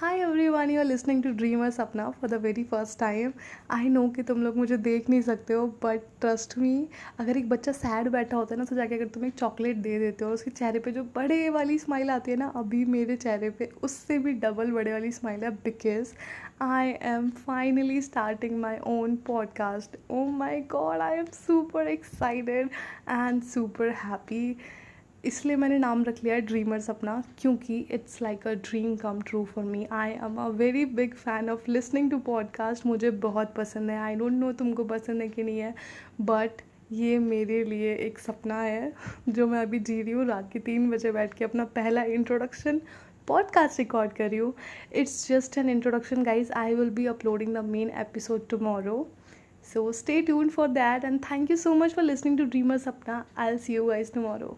Hi everyone you are listening to dreamer Sapna for the very first time I know कि तुम लोग मुझे देख नहीं सकते हो बट ट्रस्ट मी अगर एक बच्चा सैड बैठा होता है ना तो जाके अगर तुम एक चॉकलेट दे देते हो और उसके चेहरे पे जो बड़े वाली स्माइल आती है ना, अभी मेरे चेहरे पे, उससे भी डबल बड़े वाली स्माइल है because I am finally starting my own podcast oh my god I am super excited and super happy इसलिए मैंने नाम रख लिया है ड्रीमर्स अपना, क्योंकि it's like a dream come true for me I am a very big fan of listening to podcast मुझे बहुत पसंद है। आई डोंट नो तुमको पसंद है कि नहीं है बट ये मेरे लिए एक सपना है, जो मैं अभी जी रही हूँ। रात के तीन बजे बैठ के अपना पहला इंट्रोडक्शन पॉडकास्ट रिकॉर्ड कर रही हूँ। It's just an introduction guys I will be uploading the main episode tomorrow so stay tuned for that and thank you so much for listening to dreamers sapna i'll see you guys tomorrow.